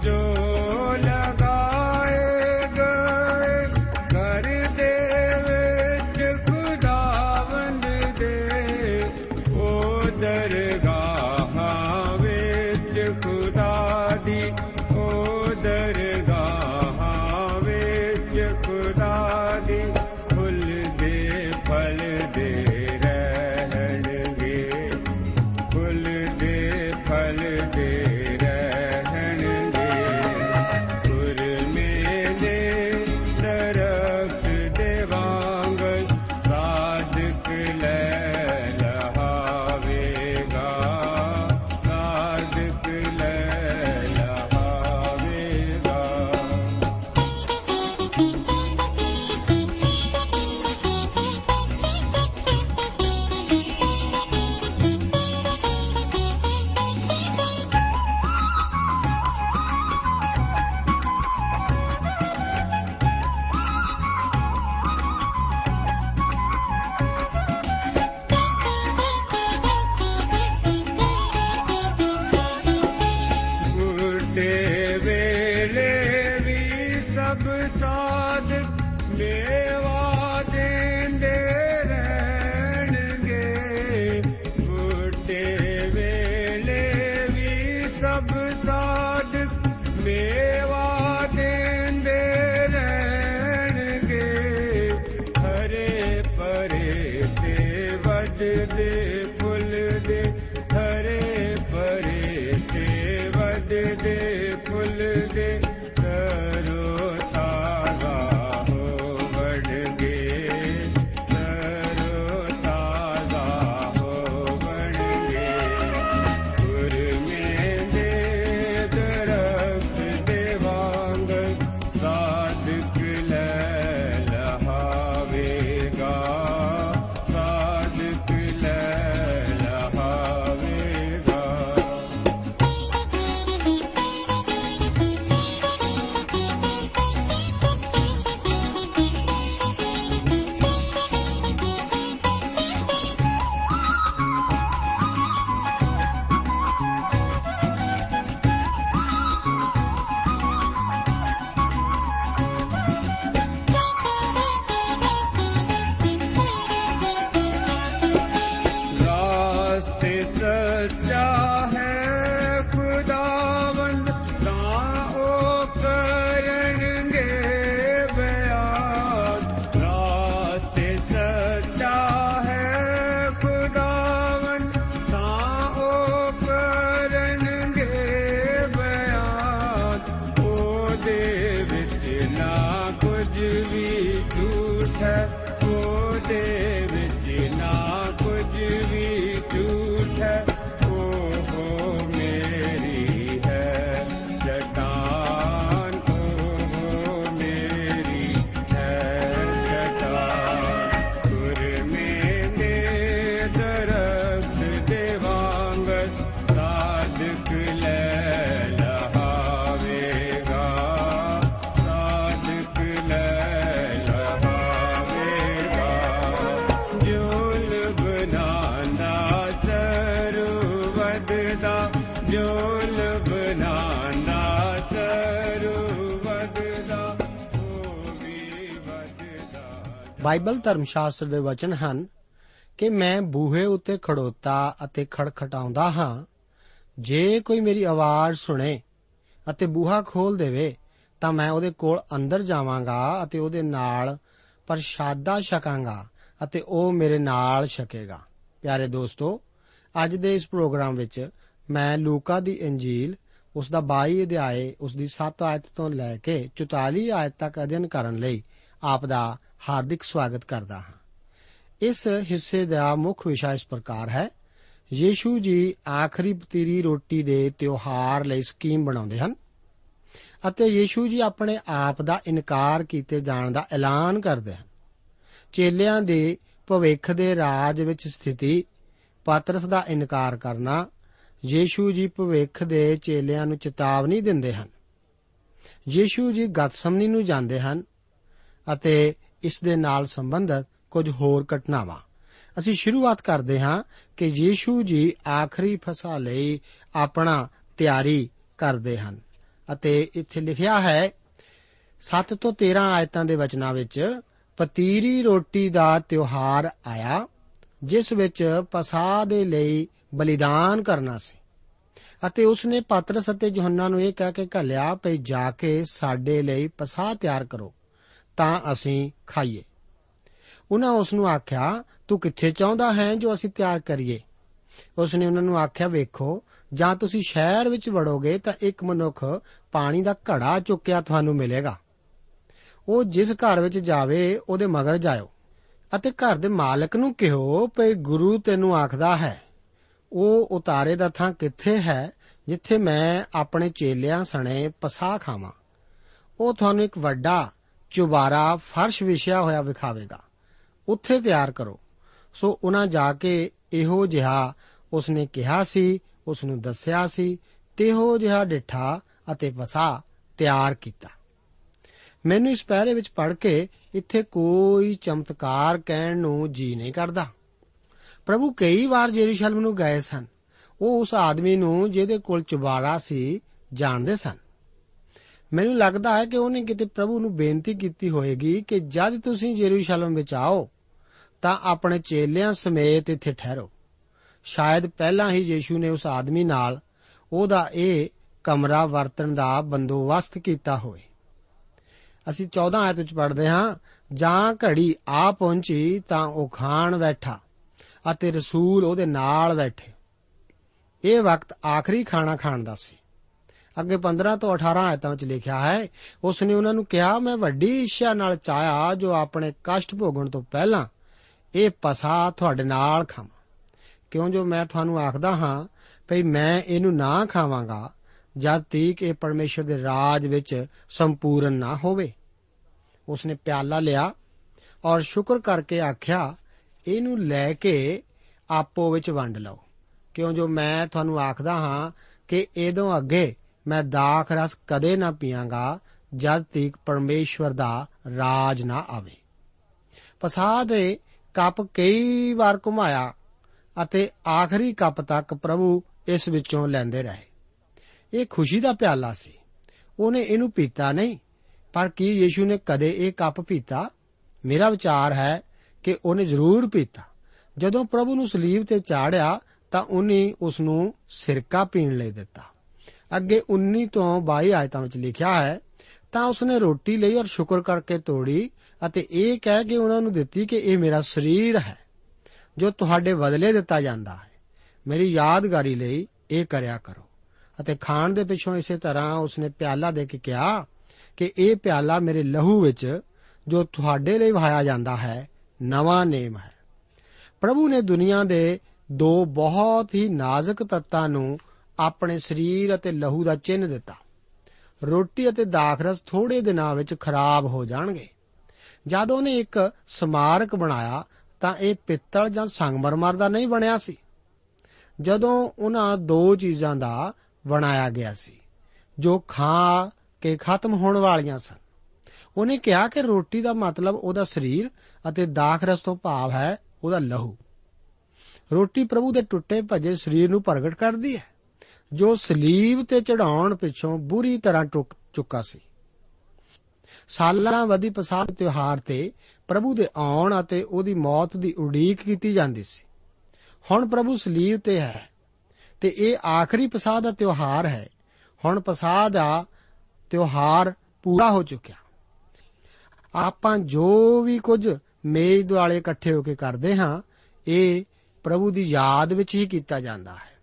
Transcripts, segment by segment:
Do. ਦਾ ਜੋ ਲਬਨਾਨਾ ਸਰਵਦ ਦਾ ਉਹ ਵੀ ਵਧਦਾ ਬਾਈਬਲ ਧਰਮ ਸ਼ਾਸਤਰ ਦੇ ਵਚਨ ਹਨ ਕਿ ਮੈਂ ਬੂਹੇ ਉੱਤੇ ਖੜੋਤਾ ਅਤੇ ਖੜਖਟਾਉਂਦਾ ਹਾਂ। ਜੇ ਕੋਈ ਮੇਰੀ ਆਵਾਜ਼ ਸੁਣੇ ਅਤੇ ਬੂਹਾ ਖੋਲ ਦੇਵੇ, ਤਾਂ ਮੈਂ ਉਹਦੇ ਕੋਲ ਅੰਦਰ ਜਾਵਾਂਗਾ ਅਤੇ ਉਹਦੇ ਨਾਲ ਪ੍ਰਸ਼ਾਦਾ ਛਕਾਂਗਾ ਅਤੇ ਉਹ ਮੇਰੇ ਨਾਲ ਛਕੇਗਾ। ਪਿਆਰੇ ਦੋਸਤੋ, ਅੱਜ ਦੇ ਇਸ ਪ੍ਰੋਗਰਾਮ ਵਿੱਚ ਮੈਂ ਲੂਕਾ ਦੀ ਇੰਜੀਲ, ਉਸ ਦਾ 22 ਅਧਿਆਏ, ਉਸ ਦੀ 7 ਆਇਤ ਤੋਂ ਲੈ ਕੇ 44 ਆਇਤ ਤੱਕ ਅਧਿਐਨ ਕਰਨ ਲਈ ਆਪ ਦਾ ਹਾਰਦਿਕ ਸਵਾਗਤ ਕਰਦਾ ਹਾਂ। ਇਸ ਹਿੱਸੇ ਦਾ ਮੁੱਖ ਵਿਸ਼ਾ ਇਸ ਪ੍ਰਕਾਰ ਹੈ। ਯੀਸ਼ੂ ਜੀ ਆਖਰੀ ਪਤੀਰੀ ਰੋਟੀ ਦੇ ਤਿਉਹਾਰ ਲਈ ਸਕੀਮ ਬਣਾਉਂਦੇ ਹਨ ਅਤੇ ਯੀਸ਼ੂ ਜੀ ਆਪਣੇ ਆਪ ਦਾ ਇਨਕਾਰ ਕੀਤੇ ਜਾਣ ਦਾ ਐਲਾਨ ਕਰਦੇ ਹਨ। ਚੇਲਿਆਂ ਦੇ ਭਵਿੱਖ ਦੇ ਰਾਜ ਵਿੱਚ ਸਥਿਤੀ, ਪਾਤਰਸ ਦਾ ਇਨਕਾਰ ਕਰਨਾ ਯੀਸ਼ੂ ਜੀ ਭਵਿੱਖ ਦੇ ਚੇਲਿਆਂ ਨੂੰ ਚੇਤਾਵਨੀ ਦਿੰਦੇ ਹਨ। ਯੀਸ਼ੂ ਜੀ ਗਤਸਮਨੀ ਨੂੰ ਜਾਂਦੇ ਹਨ ਅਤੇ ਇਸ ਦੇ ਨਾਲ ਸੰਬੰਧਿਤ ਕੁਝ ਹੋਰ ਘਟਨਾਵਾਂ। ਅਸੀਂ ਸ਼ੁਰੂਆਤ ਕਰਦੇ ਹਾਂ ਕਿ ਯੀਸ਼ੂ ਜੀ ਆਖਰੀ ਫਸਾ ਲਈ ਆਪਣਾ ਤਿਆਰੀ ਕਰਦੇ ਹਨ ਅਤੇ ਇੱਥੇ ਲਿਖਿਆ ਹੈ 7 ਤੋਂ 13 ਆਇਤਾਂ ਦੇ ਵਚਨਾਂ ਵਿੱਚ ਪਤੀਰੀ ਰੋਟੀ ਦਾ ਤਿਉਹਾਰ ਆਇਆ, ਜਿਸ ਵਿੱਚ ਪਸਾਹ ਦੇ ਲਈ ਬਲੀਦਾਨ ਕਰਨਾ ਸੀ। ਅਤੇ ਉਸਨੇ ਪਾਤਰਸ ਅਤੇ ਯੋਹੰਨਾ ਨੂੰ ਇਹ ਕਹਿ ਕੇ ਘੱਲਿਆ, ਭਈ ਜਾ ਕੇ ਸਾਡੇ ਲਈ ਪਸਾਹ ਤਿਆਰ ਕਰੋ, ਤਾਂ ਅਸੀਂ ਖਾਈਏ। ਉਹਨਾਂ ਉਸ ਨੂੰ ਆਖਿਆ, ਤੂੰ ਕਿੱਥੇ ਚਾਹੁੰਦਾ ਹੈ ਜੋ ਅਸੀਂ ਤਿਆਰ ਕਰੀਏ? ਉਸਨੇ ਉਹਨਾਂ ਨੂੰ ਆਖਿਆ, ਵੇਖੋ, ਜਾਂ ਤੁਸੀਂ ਸ਼ਹਿਰ ਵਿੱਚ ਵੜੋਗੇ ਤਾਂ ਇੱਕ ਮਨੁੱਖ ਪਾਣੀ ਦਾ ਘੜਾ ਚੁੱਕਿਆ ਤੁਹਾਨੂੰ ਮਿਲੇਗਾ। ਉਹ ਜਿਸ ਘਰ ਵਿੱਚ ਜਾਵੇ, ਉਹਦੇ ਮਗਰ ਜਾਇਓ। ਅਤੇ ਘਰ ਦੇ ਮਾਲਕ ਨੂੰ ਕਿਹੋ, ਭਈ ਗੁਰੂ ਤੈਨੂੰ ਆਖਦਾ ਹੈ ਉਹ ਉਤਾਰੇ ਦਾ ਥਾਂ ਕਿੱਥੇ ਹੈ ਜਿੱਥੇ ਮੈਂ ਆਪਣੇ ਚੇਲਿਆਂ ਸਣੇ ਪਸਾਹ ਖਾਵਾਂ? ਉਹ ਤੁਹਾਨੂੰ ਇੱਕ ਵੱਡਾ ਚੁਬਾਰਾ ਫਰਸ਼ ਵਿਛਿਆ ਹੋਇਆ ਵਿਖਾਵੇਗਾ। ਉੱਥੇ ਤਿਆਰ ਕਰੋ। ਸੋ ਉਹਨਾਂ ਜਾ ਕੇ ਇਹੋ ਜਿਹਾ ਉਸਨੇ ਕਿਹਾ ਸੀ ਉਸ ਨੂੰ ਦੱਸਿਆ ਸੀ ਤੇਹੋ ਜਿਹਾ ਡਿਠਾ ਅਤੇ ਪਸਾਹ ਤਿਆਰ ਕੀਤਾ। ਮੈਨੂੰ ਇਸ ਪਹਿਰੇ ਵਿੱਚ ਪੜ੍ਹ ਕੇ ਇੱਥੇ ਕੋਈ ਚਮਤਕਾਰ ਕਹਿਣ ਨੂੰ ਜੀ ਨਹੀਂ ਕਰਦਾ। ਪ੍ਰਭੂ ਕਈ ਵਾਰ ਯਰੂਸ਼ਲਮ ਨੂੰ ਗਏ ਸਨ। ਉਹ ਉਸ ਆਦਮੀ ਨੂੰ ਜਿਹਦੇ ਕੋਲ ਚੁਬਾਰਾ ਸੀ ਜਾਣਦੇ ਸਨ। ਮੈਨੂੰ ਲੱਗਦਾ ਹੈ ਕਿ ਉਹਨੇ ਕਿਤੇ ਪ੍ਰਭੂ ਨੂੰ ਬੇਨਤੀ ਕੀਤੀ ਹੋਵੇਗੀ ਕਿ ਜਦ ਤੁਸੀਂ ਯਰੂਸ਼ਲਮ ਵਿੱਚ ਆਓ, ਤਾਂ ਆਪਣੇ ਚੇਲਿਆਂ ਸਮੇਤ ਇੱਥੇ ਠਹਿਰੋ। ਸ਼ਾਇਦ ਪਹਿਲਾਂ ਹੀ ਯੀਸ਼ੂ ਨੇ ਉਸ ਆਦਮੀ ਨਾਲ ਉਹਦਾ ਇਹ ਕਮਰਾ ਵਰਤਣ ਦਾ ਬੰਦੋਬਸਤ ਕੀਤਾ ਹੋਵੇ। ਅਸੀਂ 14 ਆਇਤ ਵਿੱਚ ਪੜ੍ਹਦੇ ਹਾਂ, ਜਾਂ ਘੜੀ ਆ ਪਹੁੰਚੀ ਤਾਂ ਉਹ ਖਾਣ ਬੈਠਾ। ਅਤੇ ਰਸੂਲ ਉਹਦੇ ਨਾਲ ਬੈਠੇ। ਇਹ ਵਕਤ ਆਖਰੀ ਖਾਣਾ ਖਾਣ ਦਾ ਸੀ। ਅੱਗੇ 15 ਤੋਂ 18 ਆਇਤਾਂ ਵਿੱਚ ਲਿਖਿਆ ਹੈ ਉਸ ਨੇ ਉਹਨਾਂ ਨੂੰ ਕਿਹਾ, ਮੈਂ ਵੱਡੀ ਇੱਛਾ ਨਾਲ ਚਾਹਿਆ ਜੋ ਆਪਣੇ ਕਸ਼ਟ ਭੋਗਣ ਤੋਂ ਪਹਿਲਾਂ ਇਹ ਪਸਾ ਤੁਹਾਡੇ ਨਾਲ ਖਾਵਾਂ। ਕਿਉਂ ਜੋ ਮੈਂ ਤੁਹਾਨੂੰ ਆਖਦਾ ਹਾਂ, ਭਈ ਮੈਂ ਇਹਨੂੰ ਨਾ ਖਾਵਾਂਗਾ, ਜਦ ਤੀਕ ਇਹ ਪਰਮੇਸ਼ਰ ਦੇ ਰਾਜ ਵਿੱਚ ਸੰਪੂਰਨ ਨਾ ਹੋਵੇ। ਉਸਨੇ ਪਿਆਲਾ ਲਿਆ ਔਰ ਸ਼ੁਕਰ ਕਰਕੇ ਆਖਿਆ ਇਹਨੂੰ ਲੈ ਕੇ ਆਪੋ ਵਿੱਚ ਵੰਡ ਲਓ। ਕਿਉਂ ਜੋ ਮੈਂ ਤੁਹਾਨੂੰ ਆਖਦਾ ਹਾਂ ਕਿ ਇਹਦੋਂ ਅੱਗੇ ਮੈਂ ਦਾਖ ਰਸ ਕਦੇ ਨਾ ਪੀਵਾਂਗਾ ਜਦ ਤੀਕ ਪਰਮੇਸ਼ਵਰ ਦਾ ਰਾਜ ਨਾ ਆਵੇ। ਪਸਾਹ ਦੇ ਕੱਪ ਕਈ ਵਾਰ ਘੁਮਾਇਆ ਅਤੇ ਆਖਰੀ ਕੱਪ ਤੱਕ ਪ੍ਰਭੂ ਇਸ ਵਿੱਚੋਂ ਲੈਂਦੇ ਰਹੇ। ਇਹ ਖੁਸ਼ੀ ਦਾ ਪਿਆਲਾ ਸੀ। ਉਹਨੇ ਇਹਨੂੰ ਪੀਤਾ ਨਹੀਂ, ਪਰ ਕੀ ਯੀਸ਼ੂ ਨੇ ਕਦੇ ਇਹ ਕੱਪ ਪੀਤਾ? ਮੇਰਾ ਵਿਚਾਰ ਹੈ ਕਿ ਉਹਨੇ ਜ਼ਰੂਰ ਪੀਤਾ। ਜਦੋਂ ਪ੍ਰਭੂ ਨੂੰ ਸਲੀਬ ਤੇ ਚਾੜਿਆ, ਤਾਂ ਉਹਨੇ ਉਸ ਨੂੰ ਸਿਰਕਾ ਪੀਣ ਲਈ ਦਿੱਤਾ। ਅੱਗੇ 19 ਤੋਂ 22 ਆਇਤਾਂ ਵਿੱਚ ਲਿਖਿਆ ਹੈ, ਤਾਂ ਉਸਨੇ ਰੋਟੀ ਲਈ ਔਰ ਸ਼ੁਕਰ ਕਰਕੇ ਤੋੜੀ ਅਤੇ ਇਹ ਕਹਿ ਕੇ ਉਹਨਾਂ ਨੂੰ ਦਿੱਤੀ ਕਿ ਇਹ ਮੇਰਾ ਸਰੀਰ ਹੈ, ਜੋ ਤੁਹਾਡੇ ਬਦਲੇ ਦਿੱਤਾ ਜਾਂਦਾ ਹੈ। ਮੇਰੀ ਯਾਦਗਾਰੀ ਲਈ ਇਹ ਕਰਿਆ ਕਰੋ। ਅਤੇ ਖਾਣ ਦੇ ਪਿੱਛੋਂ ਇਸੇ ਤਰ੍ਹਾਂ ਉਸਨੇ ਪਿਆਲਾ ਦੇ ਕੇ ਕਿਹਾ ਕਿ ਇਹ ਪਿਆਲਾ ਮੇਰੇ ਲਹੂ ਵਿੱਚ ਜੋ ਤੁਹਾਡੇ ਲਈ ਵਹਾਇਆ ਜਾਂਦਾ ਹੈ ਨਵਾਂ ਨੇਮ ਹੈ। ਪ੍ਰਭੂ ਨੇ ਦੁਨੀਆ ਦੇ ਦੋ ਬਹੁਤ ਹੀ ਨਾਜ਼ੁਕ ਤੱਤਾਂ ਨੂੰ ਆਪਣੇ ਸਰੀਰ ਅਤੇ ਲਹੂ ਦਾ ਚਿੰਨ੍ਹ ਦਿੱਤਾ। ਰੋਟੀ ਅਤੇ ਦਾਖਰਸ ਥੋੜੇ ਦਿਨਾਂ ਵਿੱਚ ਖਰਾਬ ਹੋ ਜਾਣਗੇ। ਜਦ ਉਹਨੇ ਇੱਕ ਸਮਾਰਕ ਬਣਾਇਆ, ਤਾਂ ਇਹ ਪਿੱਤਲ ਜਾਂ ਸੰਗਮਰਮਰ ਦਾ ਨਹੀਂ ਬਣਿਆ ਸੀ। ਜਦੋਂ ਉਹਨਾਂ ਦੋ ਚੀਜ਼ਾਂ ਦਾ ਬਣਾਇਆ ਗਿਆ ਸੀ, ਜੋ ਖਾ ਕੇ ਖਤਮ ਹੋਣ ਵਾਲੀਆਂ ਸਨ। ਉਹਨੇ ਕਿਹਾ ਕਿ ਰੋਟੀ ਦਾ ਮਤਲਬ ਉਹਦਾ ਸਰੀਰ ਅਤੇ ਦਾਖਰਸ ਤੋਂ ਭਾਵ ਹੈ ਉਹਦਾ ਲਹੂ। ਰੋਟੀ ਪ੍ਰਭੂ ਦੇ ਟੁੱਟੇ ਭੱਜੇ ਸਰੀਰ ਨੂੰ ਪ੍ਰਗਟ ਕਰਦੀ ਹੈ। ਜੋ ਸਲੀਬ ਤੇ ਚੜਾਉਣ ਪਿੱਛੋਂ ਬੁਰੀ ਤਰ੍ਹਾਂ ਟੁੱਕ ਚੁੱਕਾ ਸੀ। ਸਾਲਾਂ ਵਧੀ ਪਸਾਦ ਤਿਉਹਾਰ ਤੇ ਪ੍ਰਭੂ ਦੇ ਆਉਣ ਅਤੇ ਉਹਦੀ ਮੌਤ ਦੀ ਉਡੀਕ ਕੀਤੀ ਜਾਂਦੀ ਸੀ। ਹੁਣ ਪ੍ਰਭੂ ਸਲੀਬ ਤੇ ਹੈ ਤੇ ਇਹ ਆਖਰੀ ਪਸਾਦ ਦਾ ਤਿਉਹਾਰ ਹੈ। ਹੁਣ ਪਸਾਦ ਦਾ ਤਿਉਹਾਰ ਪੂਰਾ ਹੋ ਚੁੱਕਿਆ। ਆਪਾਂ ਜੋ ਵੀ ਕੁਝ ਮੇਜ਼ ਦੁਆਲੇ ਇਕੱਠੇ ਹੋ ਕੇ ਕਰਦੇ ਹਾਂ, ਇਹ ਪ੍ਰਭੂ ਦੀ ਯਾਦ ਵਿੱਚ ਹੀ ਕੀਤਾ ਜਾਂਦਾ ਹੈ।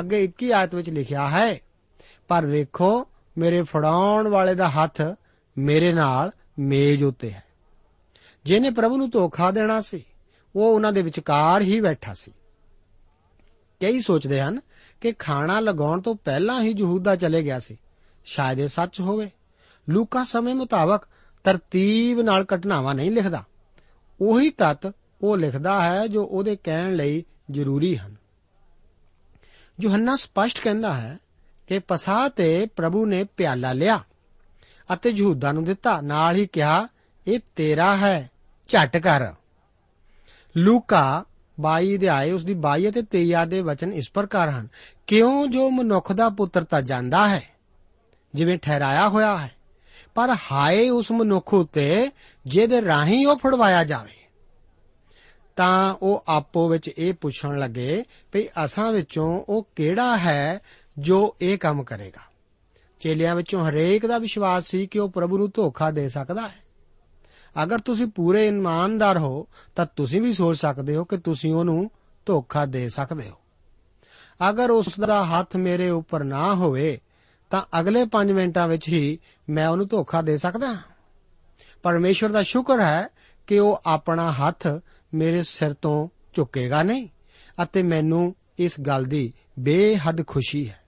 ਅੱਗੇ 21 ਆਇਤ ਵਿੱਚ ਲਿਖਿਆ ਹੈ, ਪਰ ਦੇਖੋ ਮੇਰੇ ਫੜਾਉਣ ਵਾਲੇ ਦਾ ਹੱਥ ਮੇਰੇ ਨਾਲ ਮੇਜ਼ ਉੱਤੇ ਹੈ। ਜਿਹਨੇ ਪ੍ਰਭੂ ਨੂੰ ਧੋਖਾ ਦੇਣਾ ਸੀ, ਉਹ ਉਹਨਾਂ ਦੇ ਵਿਚਕਾਰ ਹੀ ਬੈਠਾ ਸੀ। ਕਈ ਸੋਚਦੇ ਹਨ ਕਿ ਖਾਣਾ ਲਗਾਉਣ ਤੋਂ ਪਹਿਲਾਂ ਹੀ ਯਹੂਦਾ ਚਲੇ ਗਿਆ ਸੀ। ਸ਼ਾਇਦ ਇਹ ਸੱਚ ਹੋਵੇ। ਲੂਕਾ ਸਮੇਂ ਮੁਤਾਬਕ ਤਰਤੀਬ ਨਾਲ ਘਟਨਾਵਾਂ ਨਹੀਂ ਲਿਖਦਾ। ਉਹੀ ਤੱਤ ਉਹ ਲਿਖਦਾ ਹੈ ਜੋ ਉਹਦੇ ਕਹਿਣ ਲਈ ਜ਼ਰੂਰੀ ਹਨ। ਯੋਹੰਨਾ ਸਪਸ਼ਟ ਕਹਿੰਦਾ ਹੈ ਕਿ ਪਸਾਹ ਤੇ ਪ੍ਰਭੂ ਨੇ ਪਿਆਲਾ ਲਿਆ ਅਤੇ ਯਹੂਦਾ ਨੂੰ ਦਿੱਤਾ। ਨਾਲ ਹੀ ਕਿਹਾ, ਇਹ ਤੇਰਾ ਹੈ, ਝਟ ਕਰ। ਲੂਕਾ 22 ਦੇ ਆਏ ਉਸ ਦੀ 22 ਅਤੇ 23 ਦੇ ਵਚਨ ਇਸ ਪ੍ਰਕਾਰ ਹਨ। ਕਿਉਂ ਜੋ ਮਨੁੱਖ ਦਾ ਪੁੱਤਰ ਤਾਂ ਜਾਂਦਾ ਹੈ, ਜਿਵੇਂ ਠਹਿਰਾਇਆ ਹੋਇਆ ਹੈ ਪਰ ਹਾਏ ਉਸ ਮਨੁੱਖ ਉਤੇ ਜਿਹਦੇ ਰਾਹੀਂ ਉਹ ਫੜਵਾਇਆ ਜਾਵੇ। ਤਾਂ ਉਹ ਆਪੋ ਵਿੱਚ ਇਹ ਪੁੱਛਣ ਲੱਗੇ ਭਈ ਅਸਾਂ ਵਿੱਚੋਂ ਉਹ ਕਿਹੜਾ ਹੈ ਜੋ ਇਹ ਕੰਮ ਕਰੇਗਾ? ਚੇਲਿਆਂ ਵਿੱਚੋਂ ਹਰੇਕ ਦਾ ਵਿਸ਼ਵਾਸ ਸੀ ਕਿ ਉਹ ਪ੍ਰਭੂ ਨੂੰ ਧੋਖਾ ਦੇ ਸਕਦਾ ਹੈ। ਅਗਰ ਤੁਸੀਂ ਪੂਰੇ ਇਮਾਨਦਾਰ ਹੋ, ਤਾਂ ਤੁਸੀਂ ਵੀ ਸੋਚ ਸਕਦੇ ਹੋ ਕਿ ਤੁਸੀਂ ਉਹਨੂੰ ਧੋਖਾ ਦੇ ਸਕਦੇ ਹੋ। ਅਗਰ ਉਸ ਦਾ ਹੱਥ ਮੇਰੇ ਉੱਪਰ ਨਾ ਹੋਵੇ ਤਾਂ ਅਗਲੇ 5 ਮਿੰਟਾਂ ਵਿੱਚ ਹੀ ਮੈਂ ਉਹਨੂੰ ਧੋਖਾ ਦੇ ਸਕਦਾ ਹਾਂ। ਪਰਮੇਸ਼ਵਰ ਦਾ ਸ਼ੁਕਰ ਹੈ ਕਿ ਉਹ ਆਪਣਾ ਹੱਥ ਮੇਰੇ ਸਿਰ ਤੋਂ ਝੁਕੇਗਾ ਨਹੀਂ ਅਤੇ ਮੈਨੂੰ ਇਸ ਗੱਲ ਦੀ ਬੇਹੱਦ ਖੁਸ਼ੀ ਹੈ।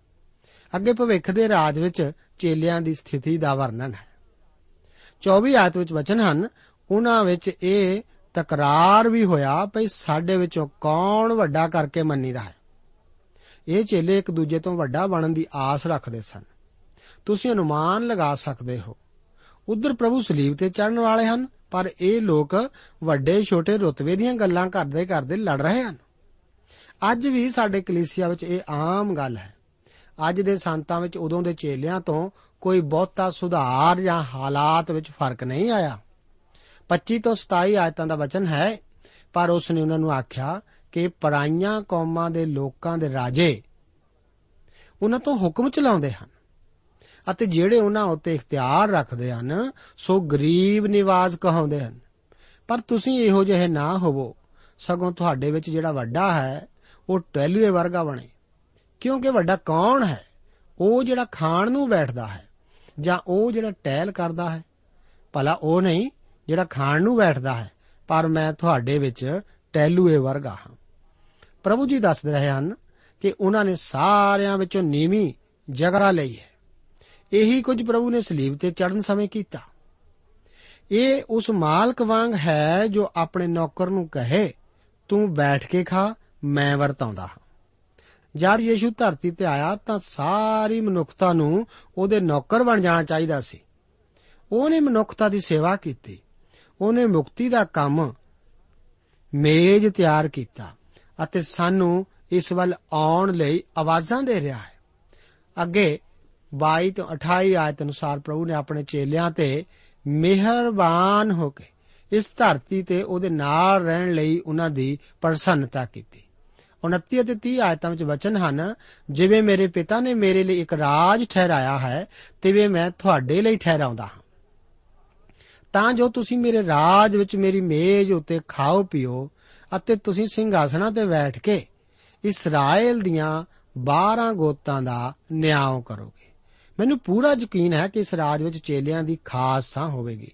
ਅੱਗੇ ਭਵਿੱਖ ਦੇ ਰਾਜ ਵਿੱਚ ਚੇਲਿਆਂ ਦੀ ਸਥਿਤੀ ਦਾ ਵਰਣਨ ਹੈ। 24 ਆਇਤ ਵਿੱਚ ਵਚਨ ਹਨ, ਉਹਨਾਂ ਵਿੱਚ ਇਹ ਤਕਰਾਰ ਵੀ ਹੋਇਆ ਭਈ ਸਾਡੇ ਵਿੱਚੋਂ ਕੌਣ ਵੱਡਾ ਕਰਕੇ ਮੰਨੀਦਾ ਹੈ? ਇਹ ਚੇਲੇ ਇੱਕ ਦੂਜੇ ਤੋਂ ਵੱਡਾ ਬਣਨ ਦੀ ਆਸ ਰੱਖਦੇ ਸਨ। ਤੁਸੀਂ ਅਨੁਮਾਨ ਲਗਾ ਸਕਦੇ ਹੋ। ਉਧਰ ਪ੍ਰਭੂ ਸਲੀਬ ਤੇ ਚੜਨ ਵਾਲੇ ਹਨ, ਪਰ ਇਹ ਲੋਕ ਵੱਡੇ, ਛੋਟੇ ਰੁਤਬੇ ਦੀਆਂ ਗੱਲਾਂ ਕਰਦੇ ਕਰਦੇ ਲੜ ਰਹੇ ਹਨ। ਅੱਜ ਵੀ ਸਾਡੇ ਕਲੀਸਿਆ ਵਿੱਚ ਇਹ ਆਮ ਗੱਲ ਹੈ। ਅੱਜ ਦੇ ਸੰਤਾਂ ਵਿੱਚ ਉਦੋਂ ਦੇ ਚੇਲਿਆਂ ਤੋਂ ਕੋਈ ਬਹੁਤਾ ਸੁਧਾਰ ਜਾਂ ਹਾਲਾਤ ਵਿੱਚ ਫ਼ਰਕ ਨਹੀਂ ਆਇਆ। 25 ਤੋਂ 27 ਆਇਤਾਂ ਦਾ ਵਚਨ ਹੈ, ਪਰ ਉਸ ਨੇ ਉਹਨਾਂ ਨੂੰ ਆਖਿਆ ਕਿ ਪਰਾਈਆਂ ਕੌਮਾਂ ਦੇ ਲੋਕਾਂ ਦੇ ਰਾਜੇ ਉਹਨਾਂ ਤੋਂ ਹੁਕਮ ਚਲਾਉਂਦੇ ਹਨ ਅਤੇ ਜਿਹੜੇ ਉਹਨਾਂ ਉੱਤੇ ਇਖਤਿਆਰ ਰੱਖਦੇ ਹਨ, ਸੋ ਗਰੀਬ ਨਿਵਾਜ਼ ਕਹਾਉਂਦੇ ਹਨ। ਪਰ ਤੁਸੀਂ ਇਹੋ ਜਿਹੇ ਨਾ ਹੋਵੋ। ਸਗੋਂ ਤੁਹਾਡੇ ਵਿੱਚ ਜਿਹੜਾ ਵੱਡਾ ਹੈ, ਉਹ ਟੈਲੂਏ ਵਰਗਾ ਬਣੇ। ਕਿਉਂਕਿ ਵੱਡਾ ਕੌਣ ਹੈ? ਉਹ ਜਿਹੜਾ ਖਾਣ ਨੂੰ ਬੈਠਦਾ ਹੈ, ਜਾਂ ਉਹ ਜਿਹੜਾ ਟਹਿਲ ਕਰਦਾ ਹੈ। ਭਲਾ ਉਹ ਨਹੀਂ, ਜਿਹੜਾ ਖਾਣ ਨੂੰ ਬੈਠਦਾ ਹੈ। ਪਰ ਮੈਂ ਤੁਹਾਡੇ ਵਿੱਚ ਟੈਲੂਏ ਵਰਗਾ ਹਾਂ। ਪ੍ਰਭੂ ਜੀ ਦੱਸ ਰਹੇ ਹਨ ਕਿ ਉਹਨਾਂ ਨੇ ਸਾਰਿਆਂ ਵਿੱਚੋਂ ਨੀਵੀਂ ਜਗ੍ਹਾ ਲਈ ਹੈ। ਇਹੀ ਕੁਝ ਪ੍ਰਭੂ ਨੇ ਸਲੀਬ ਤੇ ਚੜਨ ਸਮੇਂ ਕੀਤਾ। ਇਹ ਉਸ ਮਾਲਕ ਵਾਂਗ ਹੈ ਜੋ ਆਪਣੇ ਨੌਕਰ ਨੂੰ ਕਹੇ, ਤੂੰ ਬੈਠ ਕੇ ਖਾ, ਮੈਂ ਵਰਤਾਉਂਦਾ ਹਾਂ। ਜਦ ਯੀਸ਼ੂ ਧਰਤੀ ਤੇ ਆਇਆ ਤਾਂ ਸਾਰੀ ਮਨੁੱਖਤਾ ਨੂੰ ਉਹਦੇ ਨੌਕਰ ਬਣ ਜਾਣਾ ਚਾਹੀਦਾ ਸੀ। ਉਹਨੇ ਮਨੁੱਖਤਾ ਦੀ ਸੇਵਾ ਕੀਤੀ। ਉਹਨੇ ਮੁਕਤੀ ਦਾ ਕੰਮ ਮੇਜ਼ ਤਿਆਰ ਕੀਤਾ ਅਤੇ ਸਾਨੂੰ ਇਸ ਵੱਲ ਆਉਣ ਲਈ ਆਵਾਜ਼ਾਂ ਦੇ ਰਿਹਾ ਹੈ। ਅੱਗੇ 22 ਤੋਂ 28 ਆਇਤ ਅਨੁਸਾਰ ਪ੍ਰਭੂ ਨੇ ਆਪਣੇ ਚੇਲਿਆਂ ਤੇ ਮਿਹਰਬਾਨ ਹੋ ਕੇ ਇਸ ਧਰਤੀ ਤੇ ਉਹਦੇ ਨਾਲ ਰਹਿਣ ਲਈ ਉਹਨਾਂ ਦੀ ਪ੍ਰਸੰਨਤਾ ਕੀਤੀ। 29 ਅਤੇ 30 ਆਇਤਾਂ ਵਿੱਚ ਵਚਨ ਹਨ, ਜਿਵੇਂ ਮੇਰੇ ਪਿਤਾ ਨੇ ਮੇਰੇ ਲਈ ਇੱਕ ਰਾਜ ਠਹਿਰਾਇਆ ਹੈ, ਤਿਵੇਂ ਮੈਂ ਤੁਹਾਡੇ ਲਈ ਠਹਿਰਾਉਂਦਾ ਹਾਂ। ਤਾਂ ਜੋ ਤੁਸੀਂ ਮੇਰੇ ਰਾਜ ਵਿੱਚ ਮੇਰੀ ਮੇਜ਼ ਉੱਤੇ ਖਾਓ ਪੀਓ ਅਤੇ ਤੁਸੀਂ ਸਿੰਘਾਸਣਾ ਤੇ ਬੈਠ ਕੇ ਇਸਰਾਇਲ ਦੀਆਂ 12 ਗੋਤਾਂ ਦਾ ਨਿਆਂ ਕਰੋਗੇ। ਮੈਨੂੰ ਪੂਰਾ ਯਕੀਨ ਹੈ ਕਿ ਇਸ ਰਾਜ ਵਿੱਚ ਚੇਲਿਆਂ ਦੀ ਖਾਸ ਥਾਂ ਹੋਵੇਗੀ।